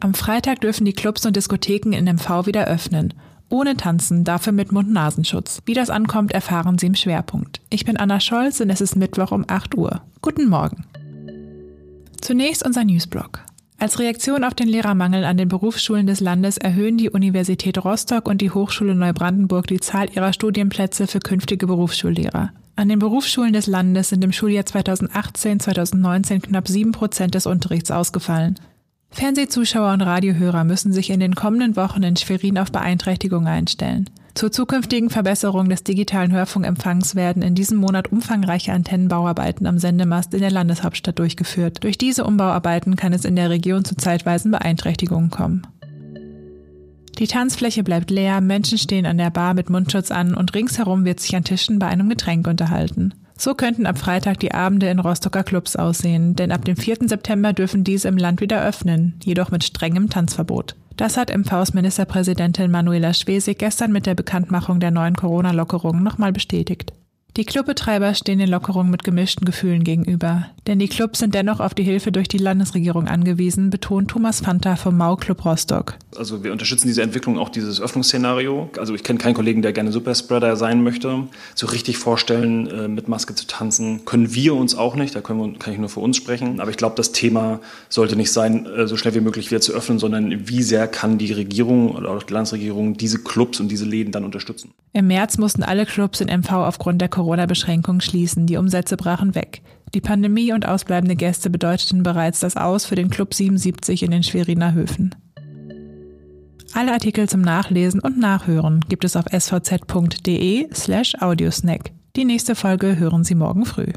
Am Freitag dürfen die Clubs und Diskotheken in MV wieder öffnen. Ohne Tanzen, dafür mit Mund-Nasenschutz. Wie das ankommt, erfahren Sie im Schwerpunkt. Ich bin Anna Scholz und es ist Mittwoch um 8 Uhr. Guten Morgen. Zunächst unser Newsblog. Als Reaktion auf den Lehrermangel an den Berufsschulen des Landes erhöhen die Universität Rostock und die Hochschule Neubrandenburg die Zahl ihrer Studienplätze für künftige Berufsschullehrer. An den Berufsschulen des Landes sind im Schuljahr 2018-2019 knapp sieben Prozent des Unterrichts ausgefallen. Fernsehzuschauer und Radiohörer müssen sich in den kommenden Wochen in Schwerin auf Beeinträchtigung einstellen. Zur zukünftigen Verbesserung des digitalen Hörfunkempfangs werden in diesem Monat umfangreiche Antennenbauarbeiten am Sendemast in der Landeshauptstadt durchgeführt. Durch diese Umbauarbeiten kann es in der Region zu zeitweisen Beeinträchtigungen kommen. Die Tanzfläche bleibt leer, Menschen stehen an der Bar mit Mundschutz an und ringsherum wird sich an Tischen bei einem Getränk unterhalten. So könnten ab Freitag die Abende in Rostocker Clubs aussehen, denn ab dem 4. September dürfen diese im Land wieder öffnen, jedoch mit strengem Tanzverbot. Das hat MVs Ministerpräsidentin Manuela Schwesig gestern mit der Bekanntmachung der neuen Corona-Lockerungen nochmal bestätigt. Die Clubbetreiber stehen den Lockerungen mit gemischten Gefühlen gegenüber. Denn die Clubs sind dennoch auf die Hilfe durch die Landesregierung angewiesen, betont Thomas Fanta vom Mau Club Rostock. Also wir unterstützen diese Entwicklung, auch dieses Öffnungsszenario. Also ich kenne keinen Kollegen, der gerne Superspreader sein möchte. So richtig vorstellen, äh, mit Maske zu tanzen, können wir uns auch nicht. Da wir, kann ich nur für uns sprechen. Aber ich glaube, das Thema sollte nicht sein, äh, so schnell wie möglich wieder zu öffnen, sondern wie sehr kann die Regierung oder auch die Landesregierung diese Clubs und diese Läden dann unterstützen. Im März mussten alle Clubs in MV aufgrund der Corona-Beschränkungen schließen. Die Umsätze brachen weg. Die Pandemie und ausbleibende Gäste bedeuteten bereits das Aus für den Club 77 in den Schweriner Höfen. Alle Artikel zum Nachlesen und Nachhören gibt es auf svz.de slash audiosnack. Die nächste Folge hören Sie morgen früh.